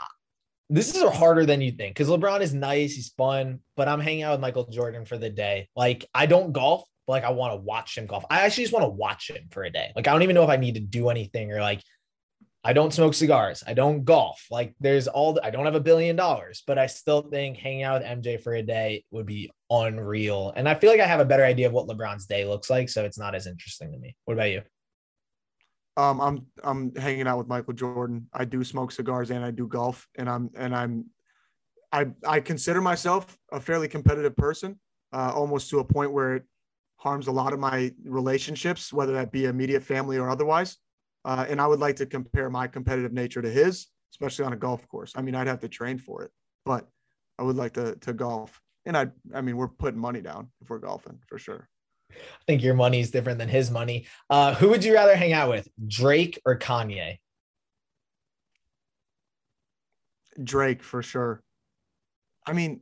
this is harder than you think because LeBron is nice, he's fun, but I'm hanging out with Michael Jordan for the day. Like I don't golf, but like I want to watch him golf. I actually just want to watch him for a day. Like I don't even know if I need to do anything or like I don't smoke cigars. I don't golf. Like there's all the, I don't have a billion dollars, but I still think hanging out with MJ for a day would be unreal. And I feel like I have a better idea of what LeBron's day looks like, so it's not as interesting to me. What about you? Um, I'm I'm hanging out with Michael Jordan. I do smoke cigars and I do golf, and I'm and I'm I I consider myself a fairly competitive person, uh, almost to a point where it harms a lot of my relationships, whether that be immediate family or otherwise. Uh, and I would like to compare my competitive nature to his, especially on a golf course. I mean, I'd have to train for it, but I would like to to golf. And I I mean, we're putting money down if we're golfing for sure. I think your money is different than his money. Uh, who would you rather hang out with, Drake or Kanye? Drake for sure. I mean,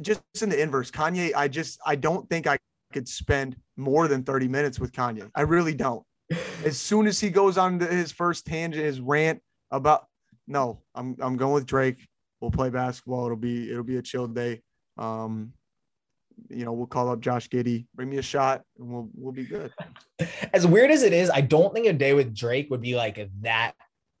just in the inverse, Kanye, I just I don't think I could spend more than 30 minutes with Kanye. I really don't. As soon as he goes on to his first tangent, his rant about no, I'm I'm going with Drake. We'll play basketball. It'll be it'll be a chill day. Um, you know, we'll call up Josh Giddey, bring me a shot, and we'll we'll be good. As weird as it is, I don't think a day with Drake would be like that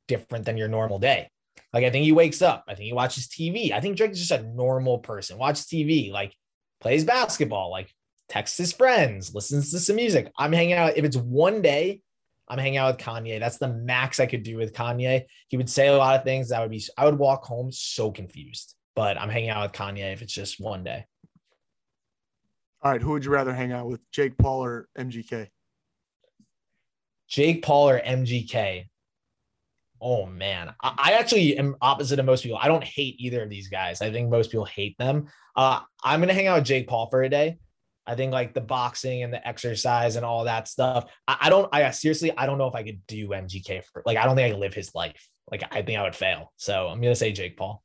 different than your normal day. Like I think he wakes up, I think he watches TV. I think Drake is just a normal person. Watches TV, like plays basketball, like texts his friends, listens to some music. I'm hanging out. If it's one day, I'm hanging out with Kanye. That's the max I could do with Kanye. He would say a lot of things that would be. I would walk home so confused. But I'm hanging out with Kanye if it's just one day. All right, who would you rather hang out with, Jake Paul or MGK? Jake Paul or MGK? Oh man, I, actually am opposite of most people. I don't hate either of these guys. I think most people hate them. Uh, I'm gonna hang out with Jake Paul for a day. I think like the boxing and the exercise and all that stuff. I, I don't. I seriously, I don't know if I could do MGK for like. I don't think I could live his life. Like I think I would fail. So I'm gonna say Jake Paul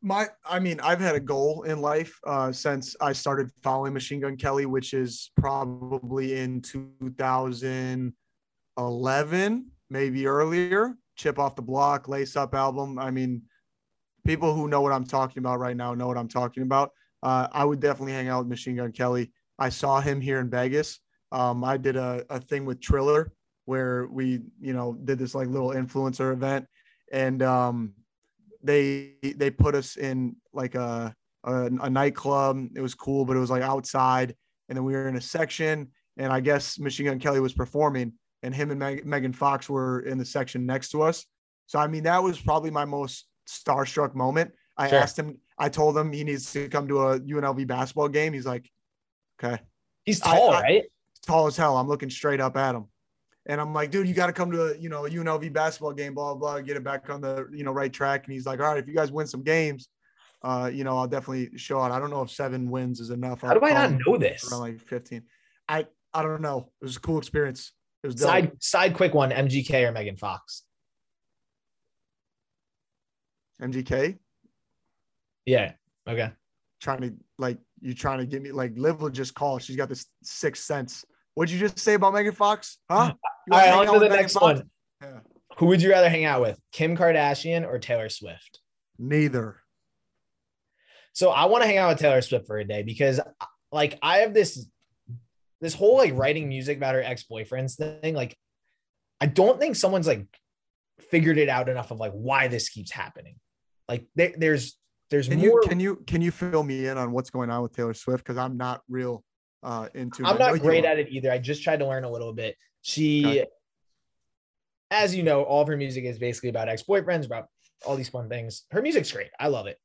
my i mean i've had a goal in life uh, since i started following machine gun kelly which is probably in 2011 maybe earlier chip off the block lace up album. I mean people who know what i'm talking about right now know what i'm talking about. Uh, i would definitely hang out with machine gun kelly. I saw him here in vegas. Um, i did a, a thing with triller where we you know did this like little influencer event. And um, they they put us in like a, a, a nightclub. It was cool, but it was like outside. And then we were in a section, and I guess Machine Gun Kelly was performing, and him and Meg- Megan Fox were in the section next to us. So I mean, that was probably my most starstruck moment. I sure. asked him. I told him he needs to come to a UNLV basketball game. He's like, okay. He's tall, I, I, right? Tall as hell. I'm looking straight up at him. And I'm like, dude, you got to come to a, you know, a UNLV basketball game, blah, blah, blah, get it back on the, you know, right track. And he's like, all right, if you guys win some games, uh, you know, I'll definitely show out. I don't know if seven wins is enough. How do I not know this? Around like 15. I, I don't know. It was a cool experience. It was dope. side, side quick one, MGK or Megan Fox? MGK? Yeah. Okay. Trying to like, you trying to get me like Liv will just call. She's got this sixth sense. What'd you just say about Megan Fox? Huh? All right, on to the next one. Yeah. Who would you rather hang out with, Kim Kardashian or Taylor Swift? Neither. So I want to hang out with Taylor Swift for a day because, like, I have this this whole like writing music about her ex boyfriends thing. Like, I don't think someone's like figured it out enough of like why this keeps happening. Like, there, there's there's can more. You, can you can you fill me in on what's going on with Taylor Swift? Because I'm not real uh into. I'm not great at it either. I just tried to learn a little bit. She, okay. as you know, all of her music is basically about ex boyfriends, about all these fun things. Her music's great. I love it.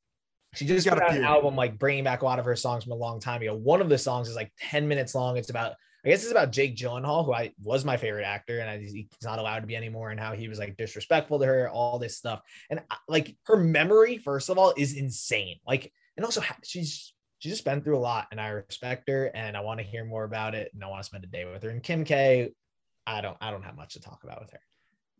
She just got an album like bringing back a lot of her songs from a long time ago. One of the songs is like 10 minutes long. It's about, I guess it's about Jake Gyllenhaal, who I was my favorite actor and I, he's not allowed to be anymore, and how he was like disrespectful to her, all this stuff. And like her memory, first of all, is insane. Like, and also she's she's just been through a lot and I respect her and I want to hear more about it and I want to spend a day with her. And Kim K, I don't I don't have much to talk about with her.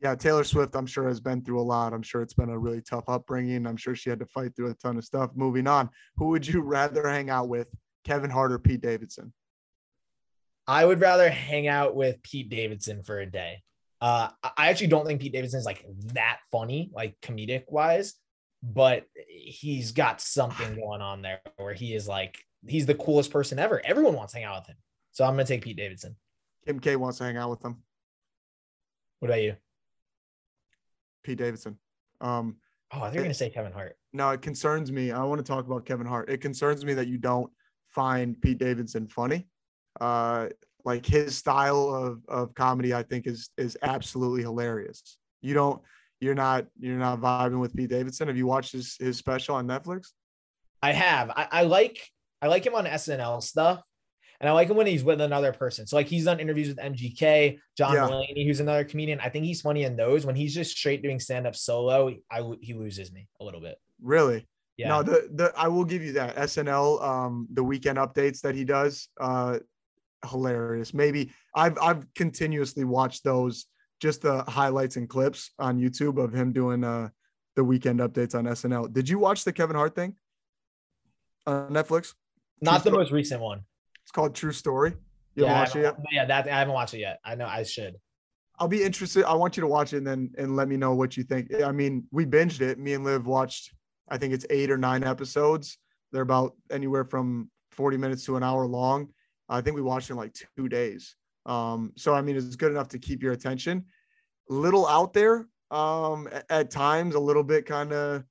Yeah, Taylor Swift, I'm sure has been through a lot. I'm sure it's been a really tough upbringing. I'm sure she had to fight through a ton of stuff. Moving on, who would you <laughs> rather hang out with, Kevin Hart or Pete Davidson? I would rather hang out with Pete Davidson for a day. Uh, I actually don't think Pete Davidson is like that funny, like comedic wise, but he's got something <sighs> going on there where he is like he's the coolest person ever. Everyone wants to hang out with him. So I'm gonna take Pete Davidson. Kim K wants to hang out with him. What about you? Pete Davidson. Um, oh, I think you're gonna say Kevin Hart. no, it concerns me. I want to talk about Kevin Hart. It concerns me that you don't find Pete Davidson funny. Uh, like his style of of comedy, I think is is absolutely hilarious. You don't, you're not, you're not vibing with Pete Davidson. Have you watched his his special on Netflix? I have. I, I like I like him on SNL stuff. And I like him when he's with another person. So like he's done interviews with MGK, John Yeah. Mulaney, who's another comedian. I think he's funny in those. When he's just straight doing stand up solo, I he loses me a little bit. Really? Yeah. No, the the I will give you that SNL um the weekend updates that he does uh hilarious. Maybe I've I've continuously watched those just the highlights and clips on YouTube of him doing uh the weekend updates on SNL. Did you watch the Kevin Hart thing on Netflix? Not the most recent one. It's called True Story. You yeah, haven't watched it yet? yeah, that I haven't watched it yet. I know I should. I'll be interested. I want you to watch it and then and let me know what you think. I mean, we binged it. Me and Liv watched. I think it's eight or nine episodes. They're about anywhere from forty minutes to an hour long. I think we watched it in like two days. Um, so I mean, it's good enough to keep your attention. Little out there um, at times, a little bit kind of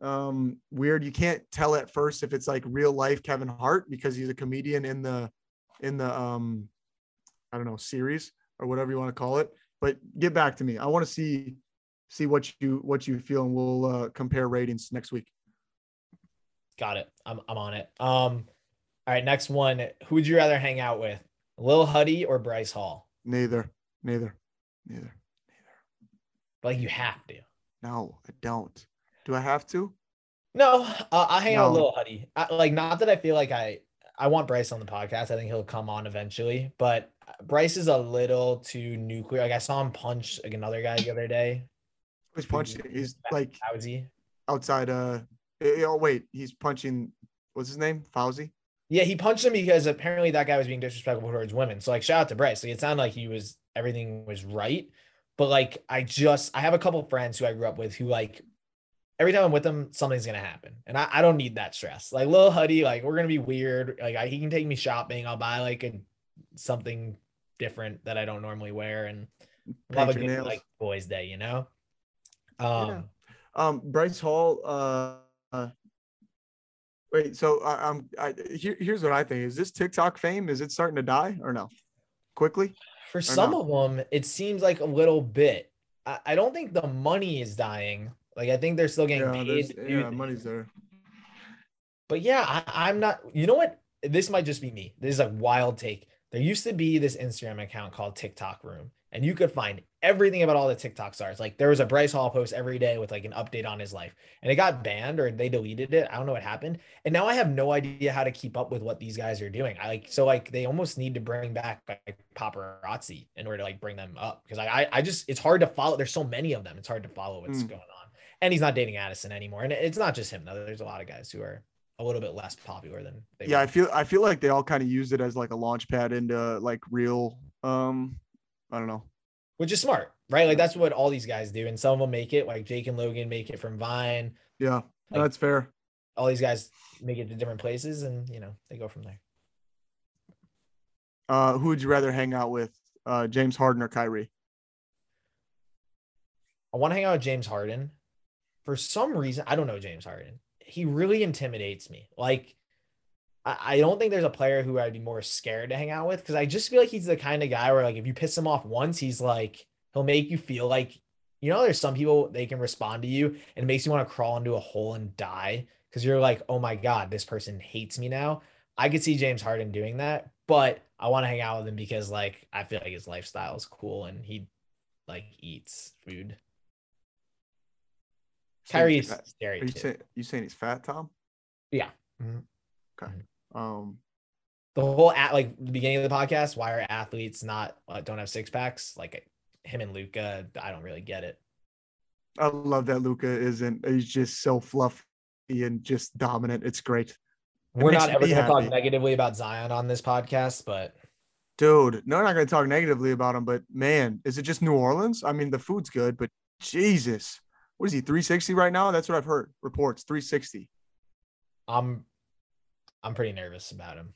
um, weird. You can't tell at first if it's like real life Kevin Hart because he's a comedian in the in the um, I don't know series or whatever you want to call it but get back to me. I want to see see what you what you feel, and we'll uh, compare ratings next week. Got it. I'm I'm on it. Um, all right, next one. Who would you rather hang out with? Lil Huddy or Bryce Hall? Neither, neither, neither. Neither. Like you have to. No, I don't. Do I have to? No, uh, I hang out a little Huddy. I, like, not that I feel like I I want Bryce on the podcast. I think he'll come on eventually, but Bryce is a little too nuclear. Like I saw him punch like another guy the other day. He's punching. He's like he? outside. Uh, eh, oh wait, he's punching. What's his name? Fauzi. Yeah, he punched him because apparently that guy was being disrespectful towards women. So like, shout out to Bryce. Like, it sounded like he was everything was right, but like, I just I have a couple friends who I grew up with who like every time I'm with them, something's gonna happen, and I, I don't need that stress. Like Lil Huddy, like we're gonna be weird. Like I, he can take me shopping. I'll buy like a something different that I don't normally wear, and we'll have a good nails. like boys' day, you know. Um, Yeah. Um, Bryce Hall. Uh, uh wait. So I, I'm. I, here, here's what I think. Is this TikTok fame? Is it starting to die or no? Quickly. For some no? of them, it seems like a little bit. I, I don't think the money is dying. Like I think they're still getting Yeah, paid. there's, to do yeah, money's there. But yeah, I, I'm not. You know what? This might just be me. This is a wild take. There used to be this Instagram account called TikTok Room, and you could find everything about all the TikTok stars. Like there was a Bryce Hall post every day with like an update on his life, and it got banned or they deleted it. I don't know what happened, and now I have no idea how to keep up with what these guys are doing. I like so like they almost need to bring back like paparazzi in order to like bring them up because I I, I just it's hard to follow. There's so many of them. It's hard to follow what's Mm. going on. And he's not dating Addison anymore, and it's not just him though. There's a lot of guys who are a little bit less popular than they yeah, were. I feel I feel like they all kind of use it as like a launch pad into like real um I don't know. which is smart, right? Like that's what all these guys do, and some of them make it. Like Jake and Logan make it from Vine. Yeah, Like- that's fair. All these guys make it to different places, and you know they go from there. Uh who would you rather hang out with? Uh James Harden or Kyrie? I want to hang out with James Harden. For some reason, I don't know James Harden. He really intimidates me. Like, I, I don't think there's a player who I'd be more scared to hang out with because I just feel like he's the kind of guy where, like, if you piss him off once, he's like, he'll make you feel like, you know, there's some people they can respond to you and it makes you want to crawl into a hole and die because you're like, oh my God, this person hates me now. I could see James Harden doing that, but I want to hang out with him because, like, I feel like his lifestyle is cool and he, like, eats food. Saying Kyrie is fat- Are you stereotype. saying you saying he's fat, Tom? Yeah. Mhm. Okay. Um The whole at like the beginning of the podcast, why are athletes not uh, don't have six packs? Like him and Luka, I don't really get it. I love that Luka isn't he's just so fluffy and just dominant. It's great. We're makes not ever going to talk negatively about Zion on this podcast, but Dude, no, I'm not gonna talk negatively about him, but man, is it just New Orleans? I mean, the food's good, but Jesus, what is he? 360 right now? That's what I've heard. Reports 360. I'm I'm pretty nervous about him.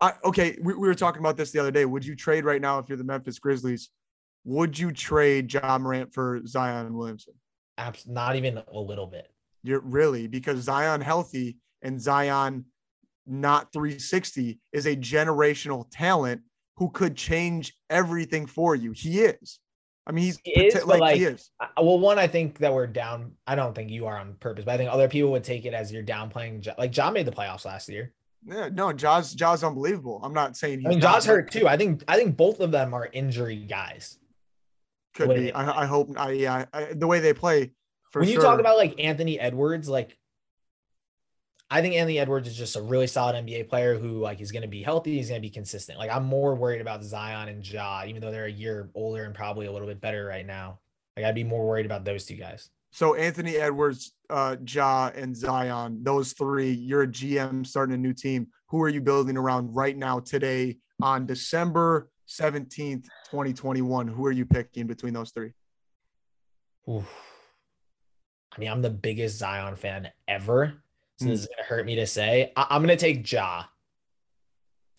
I, okay, we, we were talking about this the other day. Would you trade right now if you're the Memphis Grizzlies? Would you trade Ja Morant for Zion Williamson? Abs- not even a little bit. You're really because Zion healthy and Zion not 360 is a generational talent who could change everything for you. He is. I mean, he's He is, like, like, he is. Well, one, I think that we're down. I don't think you are on purpose, but I think other people would take it as you're downplaying. Ja- Like Ja made the playoffs last year. Yeah, no, Ja's, Ja's, unbelievable. I'm not saying he's I mean, Josh hurt too. I think I think both of them are injury guys. Could be. I, I hope. I yeah. I, the way they play. For when sure. you talk about like Anthony Edwards, like I think Anthony Edwards is just a really solid NBA player who like he's going to be healthy. He's going to be consistent. Like I'm more worried about Zion and Ja, even though they're a year older and probably a little bit better right now. Like I'd be more worried about those two guys. So Anthony Edwards, uh, Ja, and Zion, those three, you're a GM starting a new team. Who are you building around right now today on December 17th, 2021? Who are you picking between those three? Oof. I mean, I'm the biggest Zion fan ever. So this is hmm. gonna hurt me to say. I- I'm gonna take Ja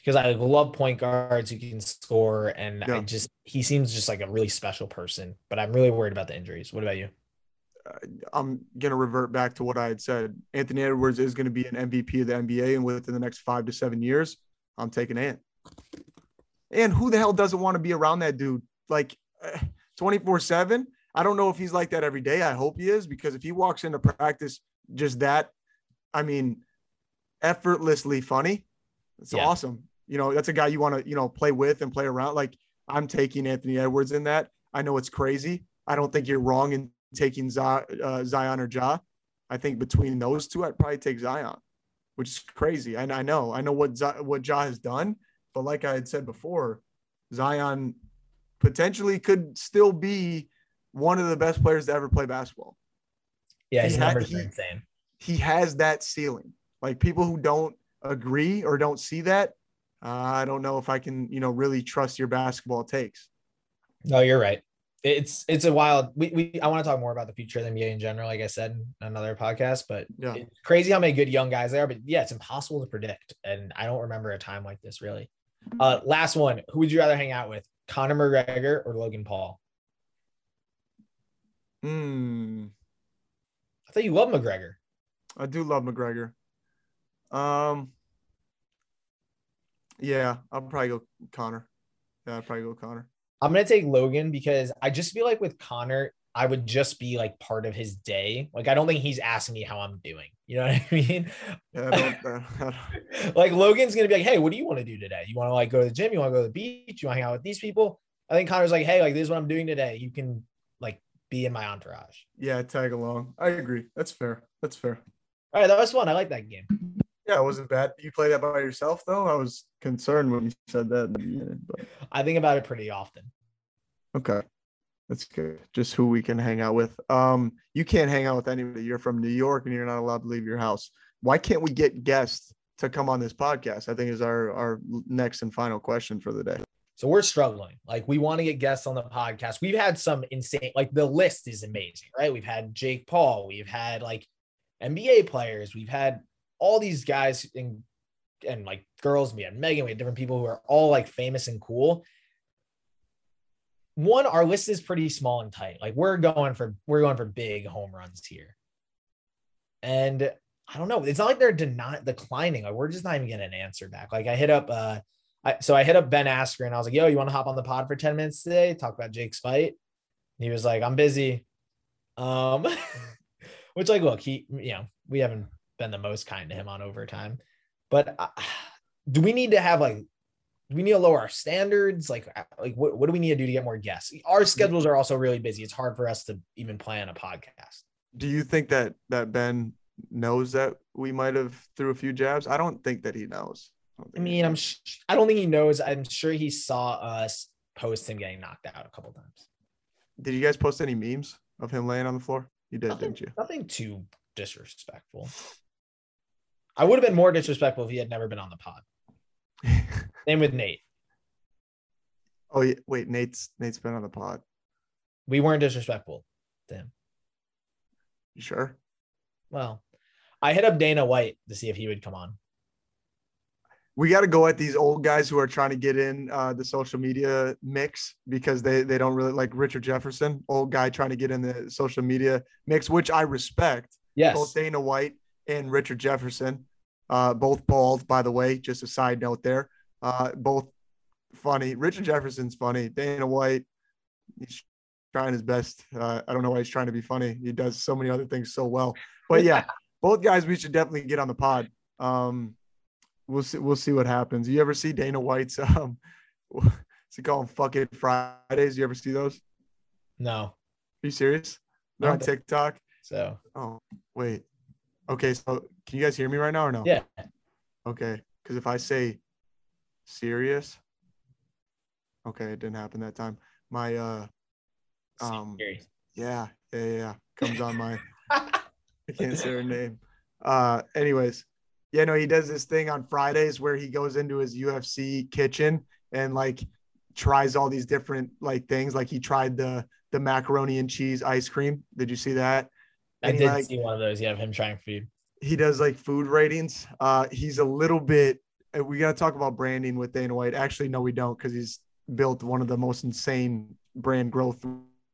because I love point guards who can score, and I just he seems just like a really special person. But I'm really worried about the injuries. What about you? Uh, I'm going to revert back to what I had said. Anthony Edwards is going to be an MVP of the NBA, and within the next five to seven years, I'm taking Ant. And who the hell doesn't want to be around that dude? Like uh, 24 7. I don't know if he's like that every day. I hope he is because if he walks into practice just that, I mean, effortlessly funny, it's Yeah. awesome. You know, that's a guy you want to, you know, play with and play around. Like I'm taking Anthony Edwards in that. I know it's crazy. I don't think you're wrong in taking uh, Zion or Ja. I think between those two, I'd probably take Zion, which is crazy. And I know, I know what what Ja has done, but like I had said before, Zion potentially could still be one of the best players to ever play basketball. Yeah, He his had- numbers he- insane. He has that ceiling. Like people who don't agree or don't see that, uh, I don't know if I can, you know, really trust your basketball takes. No, you're right. It's it's a wild. We, we I want to talk more about the future of the NBA in general, like I said in another podcast. But Yeah. it's crazy how many good young guys there are. But yeah, it's impossible to predict. And I don't remember a time like this really. Uh, last one. Who would you rather hang out with, Conor McGregor or Logan Paul? Hmm. I thought you love McGregor. I do love McGregor. Um, yeah, I'll probably go Connor. Yeah, I'll probably go Connor. I'm gonna take Logan because I just feel like with Connor, I would just be like part of his day. Like I don't think he's asking me how I'm doing. You know <laughs> what I mean? Yeah, I <laughs> like Logan's gonna be like, hey, what do you want to do today? You want to like go to the gym? You want to go to the beach? You want to hang out with these people? I think Connor's like, hey, like this is what I'm doing today. You can like be in my entourage. yeah, tag along. I agree. That's fair. That's fair. All right, that was fun. I like that game. Yeah, it wasn't bad. You play that by yourself though. I was concerned when you said that beginning, but I think about it pretty often. okay. That's good. Just who we can hang out with. Um, you can't hang out with anybody. You're from New York and you're not allowed to leave your house. Why can't we get guests to come on this podcast? I think is our our next and final question for the day. So we're struggling. Like we want to get guests on the podcast. We've had some insane, like the list is amazing, right? We've had Jake Paul, we've had like NBA players, we've had all these guys and and like girls, we had Megan, we had different people who are all like famous and cool. One, our list is pretty small and tight. Like we're going for we're going for big home runs here. And I don't know. It's not like they're declining. Like we're just not even getting an answer back. Like I hit up uh I, so I hit up Ben Askren and I was like, yo, you want to hop on the pod for 10 minutes today? Talk about Jake's fight. And he was like, I'm busy. Um, <laughs> which like, look, he, you know, we haven't been the most kind to him on overtime, but uh, do we need to have like, do we need to lower our standards? Like, uh, like what, what do we need to do to get more guests? Our schedules are also really busy. It's hard for us to even plan a podcast. Do you think that that Ben knows that we might have threw a few jabs? I don't think that he knows. don't I mean, I'm, sh- I don't think he knows. I'm sure he saw us post him getting knocked out a couple times. Did you guys post any memes of him laying on the floor? You did, nothing, didn't you? nothing too disrespectful. I would have been more disrespectful if he had never been on the pod. <laughs> Same with Nate. oh yeah, wait, Nate's Nate's been on the pod. We weren't disrespectful to him. You sure? Well, I hit up Dana White to see if he would come on. We got to go at these old guys who are trying to get in uh, the social media mix because they they don't really like Richard Jefferson, old guy trying to get in the social media mix, which I respect. Yes. Both Dana White and Richard Jefferson, uh, both bald, by the way. Just a side note there. Uh, both funny. Richard Jefferson's funny. Dana White, he's trying his best. Uh, I don't know why he's trying to be funny. He does so many other things so well. But yeah, <laughs> both guys we should definitely get on the pod. Um, we'll see. We'll see what happens. You ever see Dana White's? <laughs> Um, is he call them? Fuck it Fridays. You ever see those? No. Are you serious? They're No. on TikTok. So Oh wait. Okay, so can you guys hear me right now or no? yeah. Okay, because if I say serious, okay, it didn't happen that time. My uh, um, yeah, yeah, yeah, yeah, comes on my. <laughs> I can't say her name. Uh, anyways, yeah, no, he does this thing on Fridays where he goes into his UFC kitchen and like tries all these different like things. Like he tried the the macaroni and cheese ice cream. Did you see that? I And did like, see one of those. Yeah, of him trying food. he does like food ratings. Uh, he's a little bit. uh, We got to talk about branding with Dana White. Actually, no, we don't, because he's built one of the most insane brand growth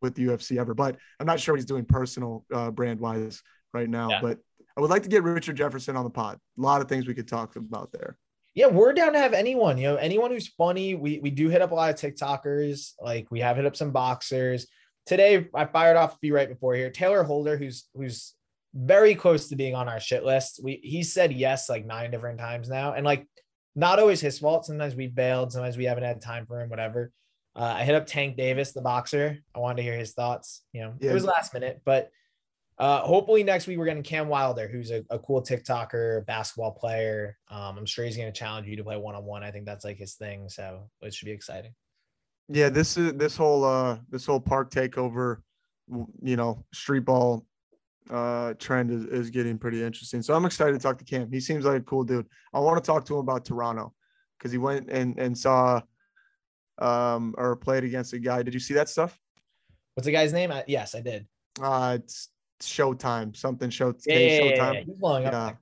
with UFC ever. But I'm not sure what he's doing personal uh, brand wise right now. Yeah. But I would like to get Richard Jefferson on the pod. A lot of things we could talk about there. Yeah, we're down to have anyone, you know, anyone who's funny. We we do hit up a lot of TikTokers. Like we have hit up some boxers. Today I fired off a few right before here. Taylor Holder, who's who's very close to being on our shit list. We he said yes like nine different times now. And like not always his fault. Sometimes we bailed, sometimes we haven't had time for him, whatever. Uh, I hit up Tank Davis, the boxer. I wanted to hear his thoughts. You know, Yeah. it was last minute, but uh, hopefully next week we're getting Cam Wilder, who's a, a cool TikToker, basketball player. Um, I'm sure he's going to challenge you to play one on one. I think that's like his thing, so it should be exciting. Yeah, this is this whole uh this whole park takeover, you know, street ball uh trend is, is getting pretty interesting. So I'm excited to talk to Cam. He seems like a cool dude. I want to talk to him about Toronto because he went and and saw um or played against a guy. Did you see that stuff? What's the guy's name? I, yes, I did. Uh it's Showtime, something show Yeah, yeah, Showtime. yeah. He's blowing up. Yeah.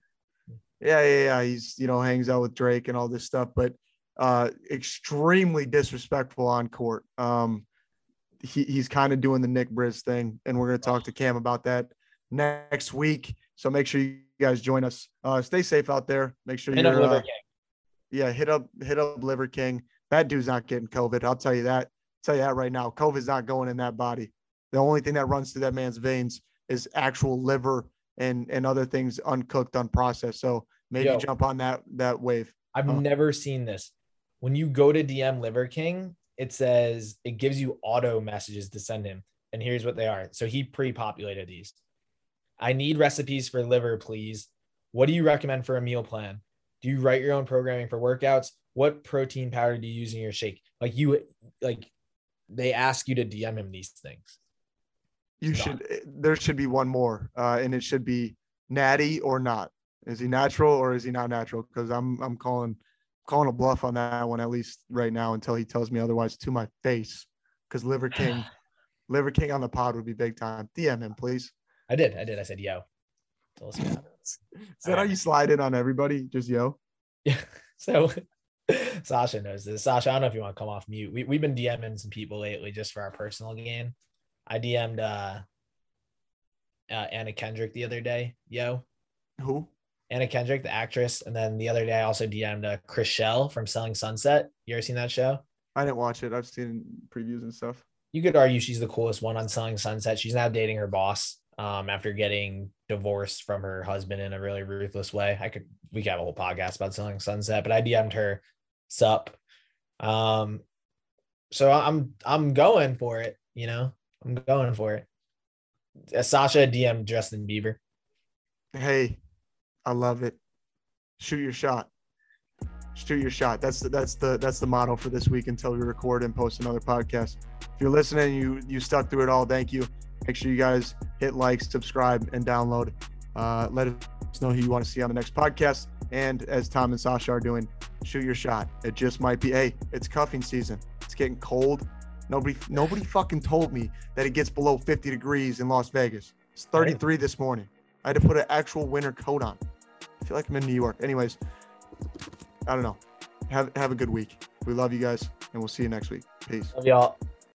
Yeah, yeah, yeah. He's you know hangs out with Drake and all this stuff, but uh extremely disrespectful on court. Um he, he's kind of doing the Nick Briz thing, and we're gonna talk to Cam about that next week. So make sure you guys join us. Uh stay safe out there. Make sure Hit you're uh, yeah, hit up hit up Liver King. That dude's not getting COVID. I'll tell you that. tell you that right now. COVID's not going in that body. The only thing that runs through that man's veins is actual liver and and other things uncooked, unprocessed. So maybe Yo. jump on that that wave. I've Oh. never seen this. When you go to DM Liver King, it says it gives you auto messages to send him. And here's what they are. So he pre-populated these. I need recipes for liver, please. What do you recommend for a meal plan? Do you write your own programming for workouts? What protein powder do you use in your shake? Like you like they ask you to DM him these things. You should. eh, There should be one more, uh, and it should be natty or not. Is he natural or is he not natural? Because I'm I'm calling calling a bluff on that one at least right now until he tells me otherwise to my face. Because Liver <sighs> King, Liver King on the pod would be big time. DM him, please. I did. I did. I said, yo. So let's see what <laughs> happens. Is that how you slide in on everybody? Just yo. Yeah. <laughs> So Sasha knows this. Sasha, I don't know if you want to come off mute. We, we've been DMing some people lately just for our personal gain. I DM'd uh, uh, Anna Kendrick the other day. Yo, Who? Anna Kendrick, the actress. And then the other day, I also DM'd uh, Chrishell from Selling Sunset. You ever seen that show? I didn't watch it. I've seen previews and stuff. You could argue she's the coolest one on Selling Sunset. She's now dating her boss um, after getting divorced from her husband in a really ruthless way. I could we could have a whole podcast about Selling Sunset, but I DM'd her sup. Um, so I'm I'm going for it. You know, I'm going for it. Sasha DM Justin Bieber. Hey, I love it. Shoot your shot. Shoot your shot. That's the that's the that's the motto for this week until we record and post another podcast. If you're listening, you you stuck through it all. Thank you. Make sure you guys hit like, subscribe, and download. Uh, let us know who you want to see on the next podcast. And as Tom and Sasha are doing, shoot your shot. It just might be. Hey, it's cuffing season. It's getting cold. Nobody nobody fucking told me that it gets below 50 degrees in Las Vegas. It's 33 this morning. I had to put an actual winter coat on. I feel like I'm in New York. Anyways, I don't know. Have have a good week. We love you guys, and we'll see you next week. Peace. Love y'all.